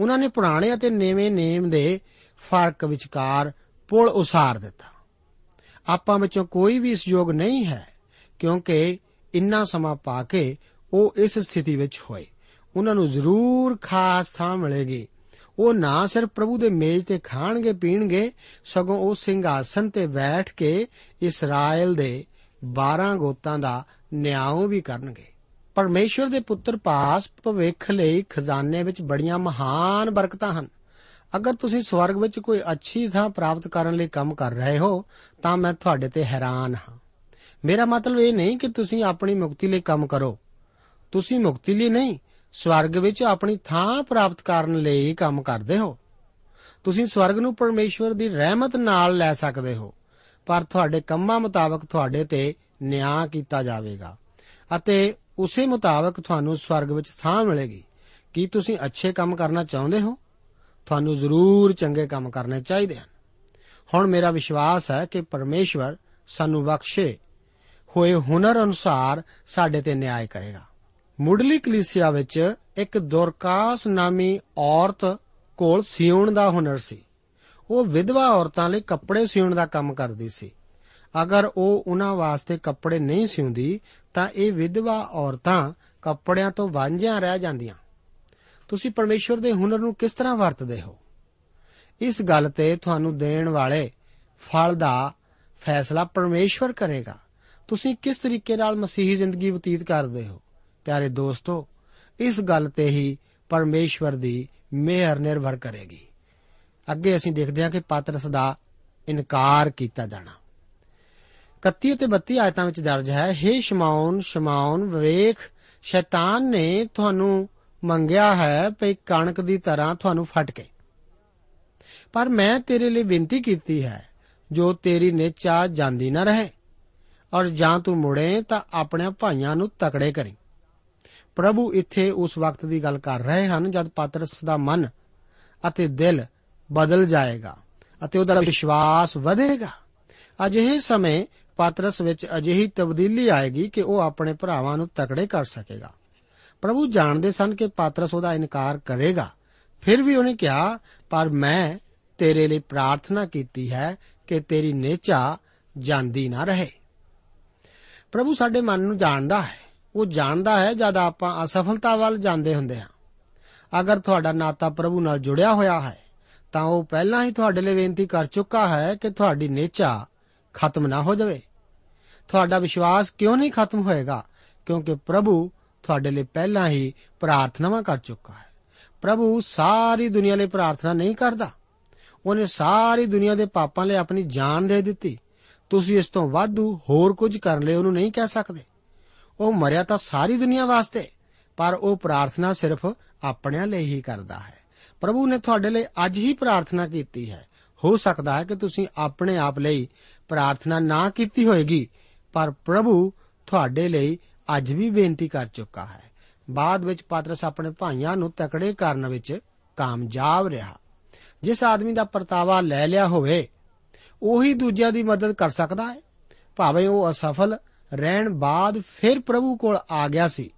ਉਹਨਾਂ ਨੇ ਪੁਰਾਣੇ ਅਤੇ ਨਵੇਂ ਨੇਮ ਦੇ ਫ਼ਰਕ ਵਿਚਕਾਰ ਪੁਲ ਉਸਾਰ ਦਿੱਤਾ। ਆਪਾਂ ਵਿੱਚੋਂ ਕੋਈ ਵੀ ਇਸ ਯੋਗ ਨਹੀਂ ਹੈ, ਕਿਉਂਕਿ ਇੰਨਾ ਸਮਾਂ ਪਾ ਕੇ ਉਹ ਇਸ ਸਥਿਤੀ ਵਿੱਚ ਹੋਏ। ਉਹਨਾਂ ਨੂੰ ਜ਼ਰੂਰ ਖਾਸ ਥਾਂ ਮਿਲੇਗੀ। ਉਹ ਨਾ ਸਿਰਫ ਪ੍ਰਭੂ ਦੇ ਮੇਜ਼ ਤੇ ਖਾਣਗੇ, ਪੀਣਗੇ, ਸਗੋਂ ਉਹ ਸਿੰਘਾਸਨ ਤੇ ਬੈਠ ਕੇ ਇਸਰਾਇਲ ਦੇ 12 ਗੋਤਾਂ ਦਾ ਨਿਆਂ ਵੀ ਕਰਨਗੇ। ਪਰਮੇਸ਼ਵਰ ਦੇ ਪੁੱਤਰ ਪਾਸ ਭਵਿੱਖ ਲਈ ਖਜ਼ਾਨੇ ਵਿੱਚ ਬੜੀਆਂ ਮਹਾਨ ਬਰਕਤਾਂ ਹਨ। ਅਗਰ ਤੁਸੀਂ ਸਵਰਗ ਵਿੱਚ ਕੋਈ ਅੱਛੀ ਥਾਂ ਪ੍ਰਾਪਤ ਕਰਨ ਲਈ ਕੰਮ ਕਰ ਰਹੇ ਹੋ, ਤਾਂ ਮੈਂ ਤੁਹਾਡੇ ਤੇ ਹੈਰਾਨ ਹਾਂ। ਮੇਰਾ ਮਤਲਬ ਇਹ ਨਹੀਂ ਕਿ ਤੁਸੀਂ ਆਪਣੀ ਮੁਕਤੀ ਲਈ ਕੰਮ ਕਰੋ। ਤੁਸੀਂ ਮੁਕਤੀ ਲਈ ਨਹੀਂ ਸਵਰਗ ਵਿੱਚ ਆਪਣੀ ਥਾਂ ਪ੍ਰਾਪਤ ਕਰਨ ਲਈ ਕੰਮ ਕਰਦੇ ਹੋ। ਤੁਸੀਂ ਸਵਰਗ ਨੂੰ ਪਰਮੇਸ਼ਵਰ ਦੀ ਰਹਿਮਤ ਨਾਲ ਲੈ ਸਕਦੇ ਹੋ, ਪਰ ਤੁਹਾਡੇ ਕੰਮਾਂ ਮੁਤਾਬਕ ਤੁਹਾਡੇ ਤੇ ਨਿਆਂ ਕੀਤਾ ਜਾਵੇਗਾ ਅਤੇ ਉਸੇ ਮੁਤਾਬਕ ਤੁਹਾਨੂੰ ਸਵਰਗ ਵਿੱਚ ਥਾਂ ਮਿਲੇਗੀ। ਕੀ ਤੁਸੀਂ ਅੱਛੇ ਕੰਮ ਕਰਨਾ ਚਾਹੁੰਦੇ ਹੋ? ਤੁਹਾਨੂੰ ਜ਼ਰੂਰ ਚੰਗੇ ਕੰਮ ਕਰਨੇ ਚਾਹੀਦੇ ਹਨ। ਹੁਣ ਮੇਰਾ ਵਿਸ਼ਵਾਸ ਹੈ ਕਿ ਪਰਮੇਸ਼ਵਰ ਸਾਨੂੰ ਬਖਸ਼ੇ, ਹੋਏ ਹੁਨਰ ਅਨੁਸਾਰ ਸਾਡੇ ਤੇ ਨਿਆਂ ਕਰੇਗਾ। ਮੁੱਢਲੀ ਕਲੀਸਿਆ ਵਿੱਚ ਇੱਕ ਦੁਰਕਾਸ ਨਾਮੀ ਔਰਤ ਕੋਲ ਸਿਉਣ ਦਾ ਹੁਨਰ ਸੀ। ਉਹ ਵਿਧਵਾ ਔਰਤਾਂ ਲਈ ਕੱਪੜੇ ਸਿਉਣ ਦਾ ਕੰਮ ਕਰਦੀ ਸੀ। ਅਗਰ ਉਹ ਉਹਨਾਂ ਵਾਸਤੇ ਕੱਪੜੇ ਨਹੀਂ ਸਿਉਂਦੀ, ਤਾਂ ਇਹ ਵਿਧਵਾ ਔਰਤਾਂ ਕੱਪੜਿਆਂ ਤੋਂ ਵਾਂਝੀਆਂ ਰਹਿ ਜਾਂਦੀਆਂ। ਤੁਸੀਂ ਪਰਮੇਸ਼ਵਰ ਦੇ ਹੁਨਰ ਨੂੰ ਕਿਸ ਤਰ੍ਹਾਂ ਵਰਤਦੇ ਹੋ? ਇਸ ਗੱਲ ਤੇ ਤੁਹਾਨੂੰ ਦੇਣ ਵਾਲੇ ਫਲ ਦਾ ਫੈਸਲਾ ਪਰਮੇਸ਼ਵਰ ਕਰੇਗਾ। ਤੁਸੀਂ ਕਿਸ ਤਰੀਕੇ ਨਾਲ ਮਸੀਹੀ ਜ਼ਿੰਦਗੀ ਬਤੀਤ ਕਰਦੇ ਹੋ? ਪਿਆਰੇ ਦੋਸਤੋ, ਇਸ ਗੱਲ ਤੇ ਹੀ ਪਰਮੇਸ਼ਵਰ ਦੀ ਮਿਹਰ ਨਿਰਭਰ ਕਰੇਗੀ। ਅੱਗੇ ਅਸੀਂ ਦੇਖਦੇ ਹਾਂ ਕਿ ਪਾਤਰਸ ਦਾ ਇਨਕਾਰ ਕੀਤਾ ਜਾਣਾ। 31 ਅਤੇ 32 ਆਇਤਾਂ ਵਿੱਚ ਦਰਜ ਹੈ हे ਸ਼ਮਾਉਨ ਸ਼ਮਾਉਨ ਵੇਖ ਸ਼ੈਤਾਨ ਨੇ ਤੁਹਾਨੂੰ ਮੰਗਿਆ ਹੈ ਭਈ ਕਣਕ ਦੀ ਤਰ੍ਹਾਂ ਤੁਹਾਨੂੰ ਫਟ ਕੇ। ਪਰ ਮੈਂ ਤੇਰੇ ਲਈ ਬੇਨਤੀ ਕੀਤੀ ਹੈ, ਜੋ ਤੇਰੀ ਨਿਚਾ ਜਾਂਦੀ ਨਾ ਰਹੇ, ਔਰ ਜਾਂ ਤੂੰ ਮੁੜੇ ਤਾਂ ਆਪਣੇ ਭਾਈਆਂ ਨੂੰ ਤਕੜੇ ਕਰੀ। ਪ੍ਰਭੂ ਇੱਥੇ ਉਸ ਵਕਤ ਦੀ ਗੱਲ ਕਰ ਰਹੇ ਹਨ ਜਦ ਪਾਤਰਸ ਦਾ ਮਨ ਅਤੇ ਦਿਲ ਬਦਲ ਜਾਏਗਾ ਅਤੇ ਉਹਦਾ ਵਿਸ਼ਵਾਸ ਵਧੇਗਾ। ਅਜਿਹੇ ਸਮੇਂ ਪਾਤਰਸ ਵਿੱਚ ਅਜਿਹੀ ਤਬਦੀਲੀ ਆਏਗੀ ਕਿ ਉਹ ਆਪਣੇ ਭਰਾਵਾਂ ਨੂੰ ਤਕੜੇ ਕਰ ਸਕੇਗਾ। ਪ੍ਰਭੂ ਜਾਣਦੇ ਸਨ ਕਿ ਪਾਤਰਸ ਉਹਦਾ ਇਨਕਾਰ ਕਰੇਗਾ। ਫਿਰ ਵੀ ਉਹਨੇ ਕਿਹਾ, ਪਰ ਮੈਂ ਤੇਰੇ ਲਈ ਪ੍ਰਾਰਥਨਾ ਕੀਤੀ ਹੈ ਕਿ ਤੇਰੀ ਨੇਚਾ ਜਾਂਦੀ ਨਾ ਰਹੇ। ਪ੍ਰਭੂ ਸਾਡੇ ਮਨ ਨੂੰ ਜਾਣਦਾ ਹੈ। ਉਹ ਜਾਣਦਾ ਹੈ ਜਦ ਆਪਾਂ ਅਸਫਲਤਾ ਵੱਲ ਜਾਂਦੇ ਹੁੰਦੇ ਹਾਂ। ਅਗਰ ਤੁਹਾਡਾ ਨਾਤਾ ਪ੍ਰਭੂ ਨਾਲ ਜੁੜਿਆ ਹੋਇਆ ਹੈ, ਤਾਂ ਉਹ ਪਹਿਲਾਂ ਹੀ ਤੁਹਾਡੇ ਲਈ ਬੇਨਤੀ ਕਰ ਚੁੱਕਾ ਹੈ ਕਿ ਤੁਹਾਡੀ ਨੇਚਾ ਖਤਮ ਨਾ ਹੋ ਜਾਵੇ। ਤੁਹਾਡਾ ਵਿਸ਼ਵਾਸ ਕਿਉਂ ਨਹੀਂ ਖਤਮ ਹੋਏਗਾ? ਕਿਉਂਕਿ ਪ੍ਰਭੂ ਤੁਹਾਡੇ ਲਈ ਪਹਿਲਾਂ ਹੀ ਪ੍ਰਾਰਥਨਾਵਾਂ ਕਰ ਚੁੱਕਾ ਹੈ। ਪ੍ਰਭੂ ਸਾਰੀ ਦੁਨੀਆ ਲਈ ਪ੍ਰਾਰਥਨਾ ਨਹੀਂ ਕਰਦਾ। ਉਹਨੇ ਸਾਰੀ ਦੁਨੀਆ ਦੇ ਪਾਪਾਂ ਲਈ ਆਪਣੀ ਜਾਨ ਦੇ ਦਿੱਤੀ। ਤੁਸੀਂ ਇਸ ਤੋਂ ਵਾਧੂ ਹੋਰ ਕੁਝ ਕਰਨ ਲਈ ਉਹਨੂੰ ਨਹੀਂ ਕਹਿ ਸਕਦੇ। ਉਹ ਮਰਿਆ ਤਾਂ ਸਾਰੀ ਦੁਨੀਆ ਵਾਸਤੇ, ਪਰ ਉਹ ਪ੍ਰਾਰਥਨਾ ਸਿਰਫ ਆਪਣਿਆਂ ਲਈ ਹੀ ਕਰਦਾ ਹੈ। ਪ੍ਰਭੂ ਨੇ ਤੁਹਾਡੇ ਲਈ ਅੱਜ ਹੀ ਪ੍ਰਾਰਥਨਾ ਕੀਤੀ ਹੈ। ਹੋ ਸਕਦਾ ਹੈ ਕਿ ਤੁਸੀਂ ਆਪਣੇ ਆਪ ਲਈ ਪ੍ਰਾਰਥਨਾ ਨਾ ਕੀਤੀ ਹੋਏਗੀ, ਪਰ ਪ੍ਰਭੂ ਤੁਹਾਡੇ ਲਈ ਅੱਜ ਵੀ ਬੇਨਤੀ ਕਰ ਚੁੱਕਾ ਹੈ। ਬਾਅਦ ਵਿੱਚ ਪਾਤਰਸ ਆਪਣੇ ਭਾਈਆਂ ਨੂੰ ਤਕੜੇ ਕਰਨ ਵਿੱਚ ਕਾਮਯਾਬ ਰਿਹਾ। ਜਿਸ ਆਦਮੀ ਦਾ ਪਰਤਾਵਾ ਲੈ ਲਿਆ ਹੋਵੇ, ਉਹੀ ਦੂਜਿਆਂ ਦੀ ਮਦਦ ਕਰ ਸਕਦਾ ਹੈ। ਭਾਵੇਂ ਉਹ ਅਸਫਲ ਰਹਿਣ ਬਾਅਦ ਫਿਰ ਪ੍ਰਭੂ ਕੋਲ ਆ ਗਿਆ ਸੀ।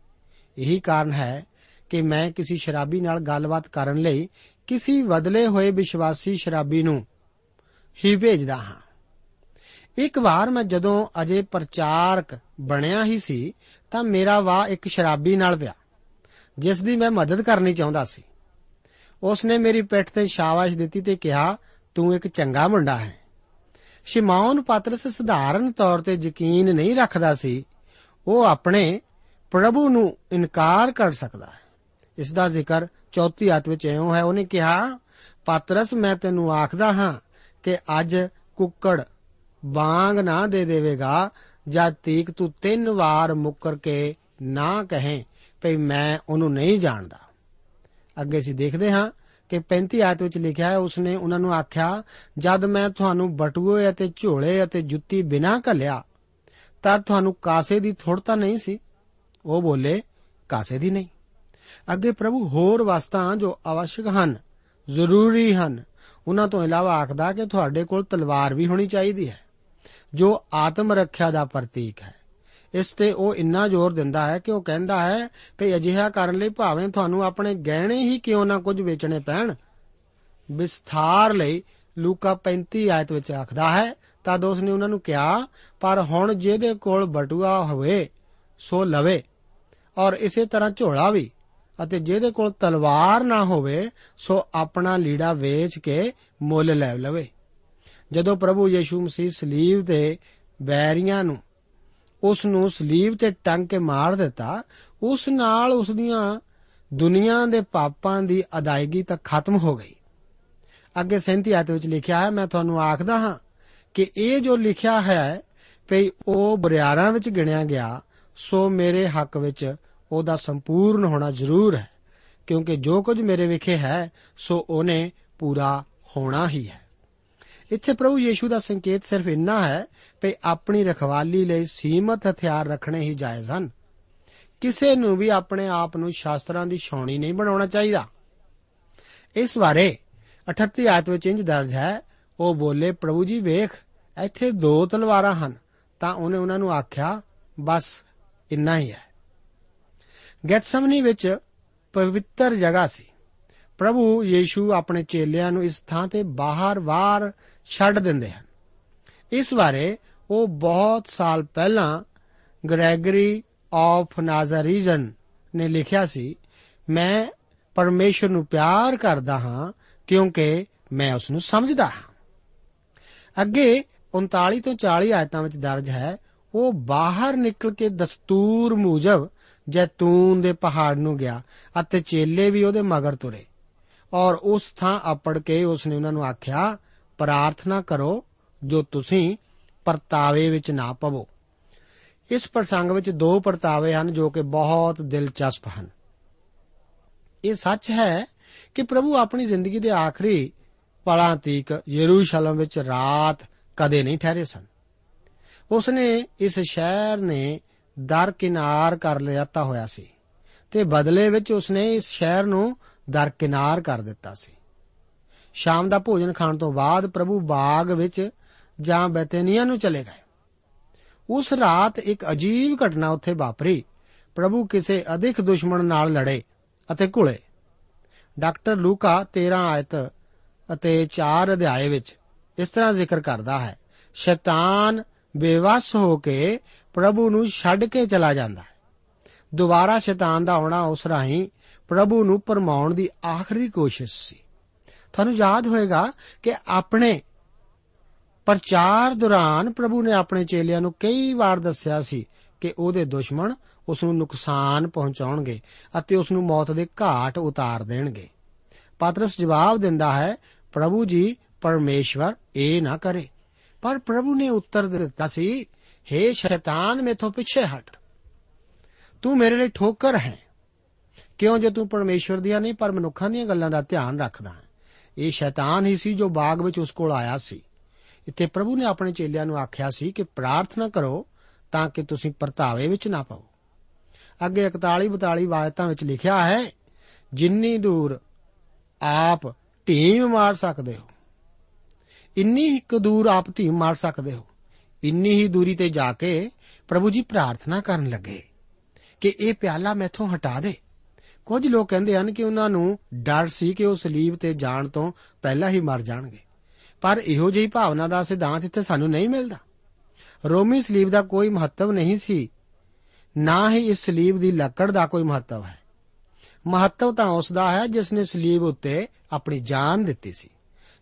ਇਹੀ ਕਾਰਨ ਹੈ ਕਿ ਮੈਂ ਕਿਸੇ ਸ਼ਰਾਬੀ ਨਾਲ ਗੱਲਬਾਤ ਕਰਨ ਲਈ ਕਿਸੇ ਬਦਲੇ ਹੋਏ ਵਿਸ਼ਵਾਸੀ ਸ਼ਰਾਬੀ ਨੂੰ ਹੀ ਭੇਜਦਾ ਹਾਂ। ਇੱਕ ਵਾਰ ਮੈਂ ਜਦੋਂ ਅਜੇ ਪ੍ਰਚਾਰਕ ਬਣਿਆ ਹੀ ਸੀ, ਤਾਂ ਮੇਰਾ ਵਾਹ ਇੱਕ ਸ਼ਰਾਬੀ ਨਾਲ ਪਿਆ, ਜਿਸ ਦੀ ਮੈਂ ਮਦਦ ਕਰਨੀ ਚਾਹੁੰਦਾ ਸੀ। ਉਸ ਨੇ ਮੇਰੀ ਪਿੱਠ ਤੇ ਸ਼ਾਬਾਸ਼ ਦਿੱਤੀ ਤੇ ਕਿਹਾ, ਤੂੰ ਇੱਕ ਚੰਗਾ ਮੁੰਡਾ ਹੈ। ਸ਼ਿਮੌਨ ਪਤਰਸ ਸਧਾਰਨ ਤੌਰ ਤੇ ਯਕੀਨ ਨਹੀਂ ਰੱਖਦਾ ਸੀ, ਉਹ ਆਪਣੇ ਪ੍ਰਭੂ ਨੂੰ ਇਨਕਾਰ ਕਰ ਸਕਦਾ ਹੈ। ਇਸ ਦਾ ਜ਼ਿਕਰ ਚੌਥੀ ਆਇਤ ਵਿੱਚ ਇਉਂ ਹੈ, ਉਹਨੇ ਕਿਹਾ, ਪਤਰਸ, ਮੈਂ ਤੈਨੂੰ ਆਖਦਾ ਹਾਂ ਕਿ ਅੱਜ ਕੁੱਕੜ ਬਾਂਗ ਨਾ ਦੇ ਦੇਵੇਗਾ, ਜਦ ਤੀਕ ਤੂੰ ਤਿੰਨ ਵਾਰ ਮੁੱਕਰ ਕੇ ਨਾ ਕਹੇ ਭਈ ਮੈਂ ਉਹਨੂੰ ਨਹੀਂ ਜਾਣਦਾ। ਅੱਗੇ ਅਸੀਂ ਦੇਖਦੇ ਹਾਂ ਕਿ 35 ਆਇਤ ਵਿੱਚ ਲਿਖਿਆ ਹੈ, ਉਸਨੇ ਉਹਨਾਂ ਨੂੰ ਆਖਿਆ, ਜਦ ਮੈਂ ਤੁਹਾਨੂੰ ਬਟੂਏ ਅਤੇ ਝੋਲੇ ਅਤੇ ਜੁੱਤੀ ਬਿਨਾਂ ਘੱਲਿਆ, ਤਾਂ ਤੁਹਾਨੂੰ ਕਾਸੇ ਦੀ ਥੋੜ ਤਾਂ ਨਹੀਂ ਸੀ? ਉਹ ਬੋਲੇ, ਕਾਸੇ ਦੀ ਨਹੀਂ। ਅੱਗੇ ਪ੍ਰਭੂ ਹੋਰ ਵਸਤਾਂ ਜੋ ਆਵਸ਼ਕ ਹਨ, ਜ਼ਰੂਰੀ ਹਨ, ਉਹਨਾਂ ਤੋਂ ਇਲਾਵਾ ਆਖਦਾ ਕਿ ਤੁਹਾਡੇ ਕੋਲ ਤਲਵਾਰ ਵੀ ਹੋਣੀ ਚਾਹੀਦੀ ਹੈ, ਜੋ ਆਤਮ ਰੱਖਿਆ ਦਾ ਪ੍ਰਤੀਕ ਹੈ। ਇਸ ਤੇ ਉਹ ਇੰਨਾ ਜ਼ੋਰ ਦਿੰਦਾ ਹੈ ਕਿ ਉਹ ਕਹਿੰਦਾ ਹੈ ਕਿ ਅਜਿਹਾ ਕਰਨ ਲਈ ਭਾਵੇਂ ਤੁਹਾਨੂੰ ਆਪਣੇ ਗਹਿਣੇ ਹੀ ਕਿਉਂ ਨਾ ਕੁਝ ਵੇਚਣੇ ਪੈਣ। ਵਿਸਥਾਰ ਲਈ ਲੂਕਾ 35 ਆਇਤ ਵਿੱਚ ਆਖਦਾ ਹੈ, ਤਦ ਉਸ ਨੇ ਉਹਨਾਂ ਨੂੰ ਕਿਹਾ, ਪਰ ਹੁਣ ਜਿਹਦੇ ਕੋਲ ਬਟੂਆ ਹੋਵੇ, ਸੋ ਲਵੇ, ਔਰ ਇਸੇ ਤਰ੍ਹਾਂ ਝੋਲਾ ਵੀ, ਅਤੇ ਜਿਹਦੇ ਕੋਲ ਤਲਵਾਰ ਨਾ ਹੋਵੇ, ਸੋ ਆਪਣਾ ਲੀੜਾ ਵੇਚ ਕੇ ਮੁੱਲ ਲੈ ਲਵੇ। ਜਦੋਂ ਪ੍ਰਭੂ ਯੀਸ਼ੂ ਮਸੀਹ ਸਲੀਬ ਤੇ ਵੈਰੀਆਂ ਨੂੰ ਉਸ ਨੂੰ ਸਲੀਬ ਤੇ ਟੰਗ ਕੇ ਮਾਰ ਦਿੱਤਾ, ਉਸ ਨਾਲ ਉਸ ਦੀਆਂ ਦੁਨੀਆ ਦੇ ਪਾਪਾਂ ਦੀ ਅਦਾਇਗੀ ਤਾਂ ਖਤਮ ਹੋ ਗਈ। ਅੱਗੇ 37 ਆਇਤ ਵਿੱਚ ਲਿਖਿਆ ਹੈ, ਮੈਂ ਤੁਹਾਨੂੰ ਆਖਦਾ ਹਾਂ ਕਿ ਇਹ ਜੋ ਲਿਖਿਆ ਹੈ, ਭਈ ਉਹ ਬਰਿਆਰਾਂ ਵਿੱਚ ਗਿਣਿਆ ਗਿਆ, ਸੋ ਮੇਰੇ ਹੱਕ ਵਿੱਚ ਉਹਦਾ ਸੰਪੂਰਨ ਹੋਣਾ ਜ਼ਰੂਰ ਹੈ, ਕਿਉਂਕਿ ਜੋ ਕੁਝ ਮੇਰੇ ਵਿਖੇ ਹੈ, ਸੋ ਉਹਨੇ ਪੂਰਾ ਹੋਣਾ ਹੀ ਹੈ। ਇੱਥੇ ਪ੍ਰਭੂ ਯੀਸ਼ੂ ਦਾ ਸੰਕੇਤ ਸਿਰਫ ਇੰਨਾ ਹੈ ਕਿ ਆਪਣੀ ਰਖਵਾਲੀ ਲਈ ਸੀਮਤ ਹਥਿਆਰ ਰੱਖਣੇ ਹੀ ਜਾਇਜ਼ ਹਨ। ਕਿਸੇ ਨੂੰ ਵੀ ਆਪਣੇ ਆਪ ਨੂੰ ਸ਼ਾਸਤਰਾਂ ਦੀ ਛਾਉਣੀ ਨਹੀਂ ਬਣਾਉਣਾ ਚਾਹੀਦਾ। ਇਸ ਬਾਰੇ 38 ਆਇਤ ਵਿੱਚ ਇੰਜ ਦਰਜ ਹੈ, ਉਹ ਬੋਲੇ, ਪ੍ਰਭੂ ਜੀ, ਵੇਖ, ਇੱਥੇ ਦੋ ਤਲਵਾਰਾਂ ਹਨ। ਤਾਂ ਉਹਨੇ ਉਹਨਾਂ ਨੂੰ ਆਖਿਆ, ਬਸ, ਇੰਨਾ ਹੀ ਹੈ। ਗੈਤਸਮਨੀ ਵਿੱਚ ਪਵਿੱਤਰ ਜਗ੍ਹਾ ਸੀ। ਪ੍ਰਭੂ ਯੀਸ਼ੂ ਆਪਣੇ ਚੇਲਿਆਂ ਨੂੰ ਇਸ ਥਾਂ ਤੇ ਬਾਹਰ-ਬਾਹਰ ਛੱਡ ਦਿੰਦੇ ਹਨ। ਇਸ ਬਾਰੇ ਉਹ ਬਹੁਤ ਸਾਲ ਪਹਿਲਾਂ ਗ੍ਰੈਗਰੀ ਆਫ ਨਾਜ਼ਰੀਜਨ ਨੇ ਲਿਖਿਆ ਸੀ, ਮੈਂ ਪਰਮੇਸ਼ਰ ਨੂੰ ਪਿਆਰ ਕਰਦਾ ਹਾਂ ਕਿਉਂਕਿ ਮੈਂ ਉਸ ਨੂੰ ਸਮਝਦਾ ਹਾਂ। ਅੱਗੇ 39 ਤੋਂ 40 ਆਇਤਾਂ ਵਿੱਚ ਦਰਜ ਹੈ, ਉਹ ਬਾਹਰ ਨਿਕਲ ਕੇ ਦਸਤੂਰ ਮੁਜਬ ਜੈਤੂਨ ਦੇ ਪਹਾੜ ਨੂੰ ਗਿਆ ਅਤੇ ਚੇਲੇ ਵੀ ਉਹਦੇ ਮਗਰ ਤੁਰੇ। ਔਰ ਉਸ ਥਾਂ ਆਪੜ ਕੇ ਉਸ ਨੇ ਉਹਨਾਂ ਨੂੰ ਆਖਿਆ, ਪ੍ਰਾਰਥਨਾ ਕਰੋ ਜੋ ਤੁਸੀਂ ਪਰਤਾਵੇ ਵਿੱਚ ਨਾ ਪਵੋ। ਇਸ ਪ੍ਰਸੰਗ ਵਿੱਚ ਦੋ ਪਰਤਾਵੇ ਹਨ ਜੋ ਕਿ ਬਹੁਤ ਦਿਲਚਸਪ ਹਨ। ਇਹ ਸੱਚ ਹੈ ਕਿ ਪ੍ਰਭੂ ਆਪਣੀ ਜ਼ਿੰਦਗੀ ਦੇ ਆਖਰੀ ਪਲਾਂ ਤੀਕ ਯਰੂਸ਼ਲਮ ਵਿੱਚ ਰਾਤ ਕਦੇ ਨਹੀਂ ਠਹਿਰੇ ਸਨ। ਉਸ ਨੇ ਇਸ ਸ਼ਹਿਰ ਨੇ ਦਰਕਿਨਾਰ ਕਰ ਲਿਆਤਾ ਹੋਇਆ ਸੀ ਤੇ ਬਦਲੇ ਵਿੱਚ ਉਸ ਨੇ ਇਸ ਸ਼ਹਿਰ ਨੂੰ ਦਰਕਿਨਾਰ ਕਰ ਦਿੱਤਾ ਸੀ। ਸ਼ਾਮ ਦਾ ਭੋਜਨ ਖਾਣ ਤੋਂ ਬਾਅਦ ਪ੍ਰਭੂ ਬਾਗ ਵਿੱਚ ਜਾਂ ਬੈਤਨੀਆ ਨੂੰ ਚਲੇ ਗਏ। ਉਸ ਰਾਤ ਇੱਕ ਅਜੀਬ ਘਟਨਾ ਉੱਥੇ ਵਾਪਰੀ। ਪ੍ਰਭੂ ਕਿਸੇ ਅਧਿਕ ਦੁਸ਼ਮਣ ਨਾਲ ਲੜੇ ਅਤੇ ਘੁਲੇ। ਡਾਕਟਰ ਲੂਕਾ 13 ਆਇਤ ਅਤੇ 4 ਅਧਿਆਏ ਵਿੱਚ ਇਸ ਤਰ੍ਹਾਂ ਜ਼ਿਕਰ ਕਰਦਾ ਹੈ, ਸ਼ੈਤਾਨ ਬੇਵਸ ਹੋ ਕੇ ਪ੍ਰਭੂ ਨੂੰ ਛੱਡ ਕੇ ਚਲਾ ਜਾਂਦਾ ਹੈ। ਦੁਬਾਰਾ ਸ਼ੈਤਾਨ ਦਾ ਆਉਣਾ ਉਸ ਰਾਹੀਂ ਪ੍ਰਭੂ ਨੂੰ ਪਰਮਾਉਣ ਦੀ ਆਖਰੀ ਕੋਸ਼ਿਸ਼ ਸੀ। ਤੁਹਾਨੂੰ ਯਾਦ ਹੋਵੇਗਾ ਕਿ ਆਪਣੇ ਪ੍ਰਚਾਰ ਦੌਰਾਨ ਪ੍ਰਭੂ ਨੇ ਆਪਣੇ ਚੇਲਿਆਂ ਨੂੰ ਕਈ ਵਾਰ ਦੱਸਿਆ ਸੀ ਕਿ ਉਹਦੇ ਦੁਸ਼ਮਣ ਉਸ ਨੂੰ ਨੁਕਸਾਨ ਪਹੁੰਚਾਉਣਗੇ ਅਤੇ ਉਸ ਨੂੰ ਮੌਤ ਦੇ ਘਾਟ ਉਤਾਰ ਦੇਣਗੇ। ਪਾਤਰਸ ਜਵਾਬ ਦਿੰਦਾ ਹੈ, ਪ੍ਰਭੂ ਜੀ, ਪਰਮੇਸ਼ਵਰ ਇਹ ਨਾ ਕਰੇ। ਪਰ ਪ੍ਰਭੂ ਨੇ ਉੱਤਰ ਦਿੱਤਾ ਸੀ हे ਸ਼ੈਤਾਨ, ਮੇਥੋਂ ਪਿੱਛੇ ਹਟ। ਤੂੰ ਮੇਰੇ ਲਈ ਠੋਕਰ ਹੈ। ਕਿਉਂ ਜੇ ਤੂੰ ਪਰਮੇਸ਼ਵਰ ਦੀਆਂ ਨਹੀਂ, ਪਰ ਮਨੁੱਖਾਂ ਦੀਆਂ ਗੱਲਾਂ ਦਾ ਧਿਆਨ ਰੱਖਦਾ ਹੈ? ਇਹ ਸ਼ੈਤਾਨ ਹੀ ਸੀ ਜੋ ਬਾਗ ਵਿੱਚ ਉਸ ਕੋਲ ਆਇਆ ਸੀ। ਇੱਥੇ ਪ੍ਰਭੂ ਨੇ ਆਪਣੇ ਚੇਲਿਆਂ ਨੂੰ ਆਖਿਆ ਸੀ ਕਿ ਪ੍ਰਾਰਥਨਾ ਕਰੋ ਤਾਂ ਕਿ ਤੁਸੀਂ ਪਰਤਾਵੇ ਵਿੱਚ ਨਾ ਪਾਓ ਅੱਗੇ 41 42 ਆਇਤਾਂ ਵਿੱਚ ਲਿਖਿਆ ਹੈ, ਜਿੰਨੀ ਦੂਰ ਆਪ ਢੀਮ ਮਾਰ ਸਕਦੇ ਹੋ, ਇੰਨੀ ਹੀ ਕੁ ਦੂਰ ਆਪ ਧੀ ਮਾਰ ਸਕਦੇ ਹੋ, ਇੰਨੀ ਹੀ ਦੂਰੀ ਤੇ ਜਾ ਕੇ ਪ੍ਰਭੂ ਜੀ ਪ੍ਰਾਰਥਨਾ ਕਰਨ ਲੱਗੇ ਕਿ ਇਹ ਪਿਆਲਾ ਮੈਥੋਂ ਹਟਾ ਦੇ। ਕੁਝ ਲੋਕ ਕਹਿੰਦੇ ਹਨ ਕਿ ਉਹਨਾਂ ਨੂੰ ਡਰ ਸੀ ਕਿ ਉਹ ਸਲੀਬ ਤੇ ਜਾਣ ਤੋਂ ਪਹਿਲਾਂ ਹੀ ਮਰ ਜਾਣਗੇ। ਪਰ ਇਹੋ ਜਿਹੀ ਭਾਵਨਾ ਦਾ ਸਿਧਾਂਤ ਇੱਥੇ ਸਾਨੂੰ ਨਹੀਂ ਮਿਲਦਾ। ਰੋਮੀ ਸਲੀਬ ਦਾ ਕੋਈ ਮਹੱਤਵ ਨਹੀਂ ਸੀ। ਨਾ ਹੀ ਇਸ ਸਲੀਬ ਦੀ ਲੱਕੜ ਦਾ ਕੋਈ ਮਹੱਤਵ ਹੈ। ਮਹੱਤਵ ਤਾਂ ਉਸ ਦਾ ਹੈ ਜਿਸ ਨੇ ਸਲੀਬ ਉੱਤੇ ਆਪਣੀ ਜਾਨ ਦਿੱਤੀ ਸੀ।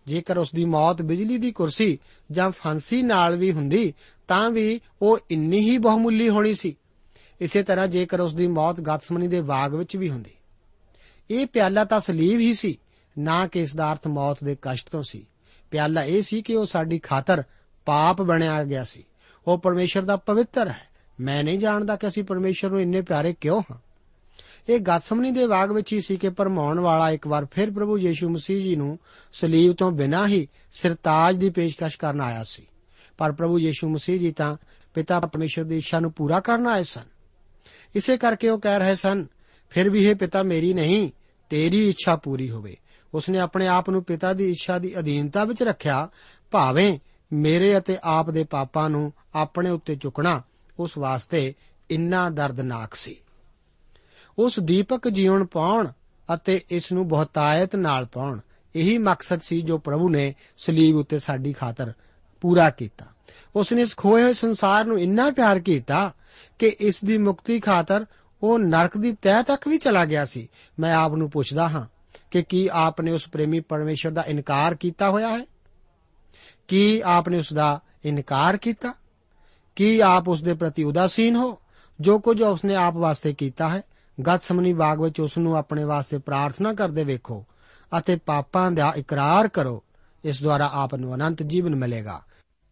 ਜੇਕਰ ਉਸ ਦੀ ਮੌਤ ਬਿਜਲੀ ਦੀ ਕੁਰਸੀ ਜਾਂ ਫਾਂਸੀ ਨਾਲ ਵੀ ਹੁੰਦੀ, ਤਾਂ ਵੀ ਉਹ ਇੰਨੀ ਹੀ ਬਹੁਮੁੱਲੀ ਹੋਣੀ ਸੀ। ਇਸੇ ਤਰ੍ਹਾਂ ਜੇਕਰ ਉਸ ਦੀ ਮੌਤ ਗਤਸਮਨੀ ਦੇ ਬਾਗ ਵਿੱਚ ਵੀ ਹੁੰਦੀ। ਇਹ ਪਿਆਲਾ ਤਾਂ ਸਲੀਬ ਹੀ ਸੀ, ਨਾ ਕਿ ਇਸ ਦਾ ਅਰਥ ਮੌਤ ਦੇ ਕਸ਼ਟ ਤੋਂ ਸੀ। ਪਿਆਲਾ ਇਹ ਸੀ ਕਿ ਉਹ ਸਾਡੀ ਖਾਤਰ ਪਾਪ ਬਣਿਆ ਗਿਆ ਸੀ। ਉਹ ਪਰਮੇਸ਼ਰ ਦਾ ਪਵਿੱਤਰ ਹੈ। ਮੈਂ ਨਹੀਂ ਜਾਣਦਾ ਕਿ ਅਸੀਂ ਪਰਮੇਸ਼ਰ ਨੂੰ ਇੰਨੇ ਪਿਆਰੇ ਕਿਉਂ ਹਾਂ। ਇਹ ਗਤਸਮਨੀ ਦੇ ਬਾਗ ਵਿੱਚ ਹੀ ਸੀ ਕਿ ਪਰਮਾਉਣ ਵਾਲਾ ਇੱਕ ਵਾਰ ਫਿਰ ਪ੍ਰਭੂ ਯੀਸ਼ੂ ਮਸੀਹ ਜੀ ਨੂੰ ਸਲੀਬ ਤੋਂ ਬਿਨਾਂ ਹੀ ਸਿਰਤਾਜ ਦੀ ਪੇਸ਼ਕਸ਼ ਕਰਨ ਆਇਆ ਸੀ। ਪਰ ਪ੍ਰਭੂ ਯੀਸ਼ੂ ਮਸੀਹ ਜੀ ਤਾਂ ਪਿਤਾ ਪਰਮੇਸ਼ਰ ਦੀ ਇੱਛਾ ਨੂੰ ਪੂਰਾ ਕਰਨ ਆਏ ਸਨ। ਇਸੇ ਕਰਕੇ ਉਹ ਕਹਿ ਰਹੇ ਸਨ, ਫਿਰ ਵੀ ਇਹ ਪਿਤਾ ਮੇਰੀ ਨਹੀਂ, ਤੇਰੀ ਇੱਛਾ ਪੂਰੀ ਹੋਵੇ। ਉਸਨੇ ਆਪਣੇ ਆਪ ਨੂੰ ਪਿਤਾ ਦੀ ਇੱਛਾ ਦੀ ਅਧੀਨਤਾ ਵਿੱਚ ਰੱਖਿਆ, ਭਾਵੇਂ ਮੇਰੇ ਅਤੇ ਆਪ ਦੇ ਪਾਪਾਂ ਨੂੰ ਆਪਣੇ ਉੱਤੇ ਚੁੱਕਣਾ ਉਸ ਵਾਸਤੇ ਇੰਨਾ ਦਰਦਨਾਕ ਸੀ। ਉਸ ਦੀਪਕ ਜੀਵਨ ਪਾਉਣ ਅਤੇ ਇਸ ਨੂੰ ਬਹੁਤਾਇਤ ਨਾਲ ਪਾਉਣ, ਇਹੀ ਮਕਸਦ ਸੀ ਜੋ ਪ੍ਰਭੂ ਨੇ ਸਲੀਬ ਉੱਤੇ ਸਾਡੀ ਖਾਤਰ ਪੂਰਾ ਕੀਤਾ। ਉਸ ਨੇ ਇਸ ਖੋਏ ਹੋਏ ਸੰਸਾਰ ਨੂੰ ਇੰਨਾ ਪਿਆਰ ਕੀਤਾ ਕਿ ਇਸ ਦੀ ਮੁਕਤੀ ਖਾਤਰ ਉਹ ਨਰਕ ਦੀ ਤਹਿ ਤੱਕ ਵੀ ਚਲਾ ਗਿਆ ਸੀ। ਮੈਂ ਆਪ ਨੂੰ ਪੁੱਛਦਾ ਹਾਂ ਕਿ ਕੀ ਆਪ ਨੇ ਉਸ ਪ੍ਰੇਮੀ ਪਰਮੇਸ਼ਰ ਦਾ ਇਨਕਾਰ ਕੀਤਾ ਹੋਇਆ ਹੈ? ਕੀ ਆਪ ਨੇ ਉਸ ਦਾ ਇਨਕਾਰ ਕੀਤਾ? ਕੀ ਆਪ ਉਸ ਦੇ ਪ੍ਰਤੀ ਉਦਾਸੀਨ ਹੋ? ਜੋ ਕੁਝ ਉਸਨੇ ਆਪ ਵਾਸਤੇ ਕੀਤਾ ਹੈ, ਗਤਸਮਨੀ ਬਾਗ ਵਿੱਚ ਉਸ ਨੂੰ ਆਪਣੇ ਵਾਸਤੇ ਪ੍ਰਾਰਥਨਾ ਕਰਦੇ ਵੇਖੋ ਅਤੇ ਪਾਪਾਂ ਦਾ ਇਕਰਾਰ ਕਰੋ। ਇਸ ਦੁਆਰਾ ਆਪ ਨੂੰ ਅਨੰਤ ਜੀਵਨ ਮਿਲੇਗਾ।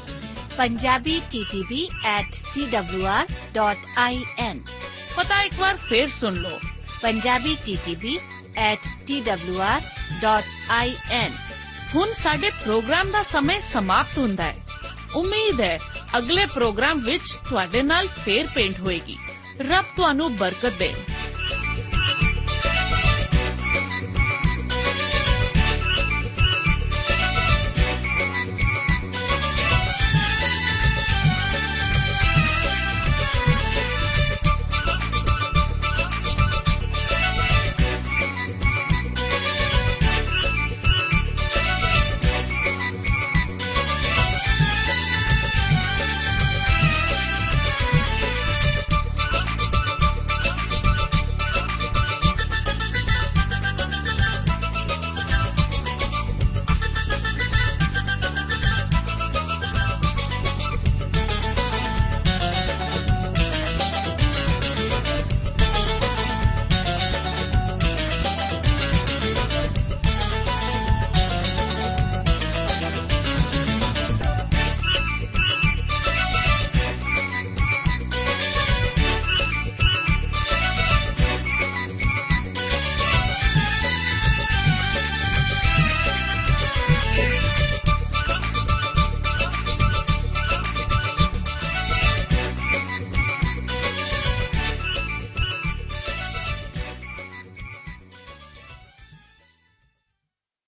at twr.in ਪਤਾ ਇੱਕ ਵਾਰ ਫੇਰ ਸੁਣ ਲਓ। punjabi ttb at twr.in ਹੁਣ ਸਾਡੇ ਪ੍ਰੋਗਰਾਮ ਦਾ ਸਮੇਂ ਸਮਾਪਤ ਹੁੰਦਾ ਹੈ। ਉਮੀਦ ਹੈ ਅਗਲੇ ਪ੍ਰੋਗਰਾਮ ਵਿੱਚ ਤੁਹਾਡੇ ਨਾਲ ਫੇਰ ਪੇਂਟ ਹੋਏਗੀ। ਰੱਬ ਤੁਹਾਨੂੰ ਬਰਕਤ ਦੇ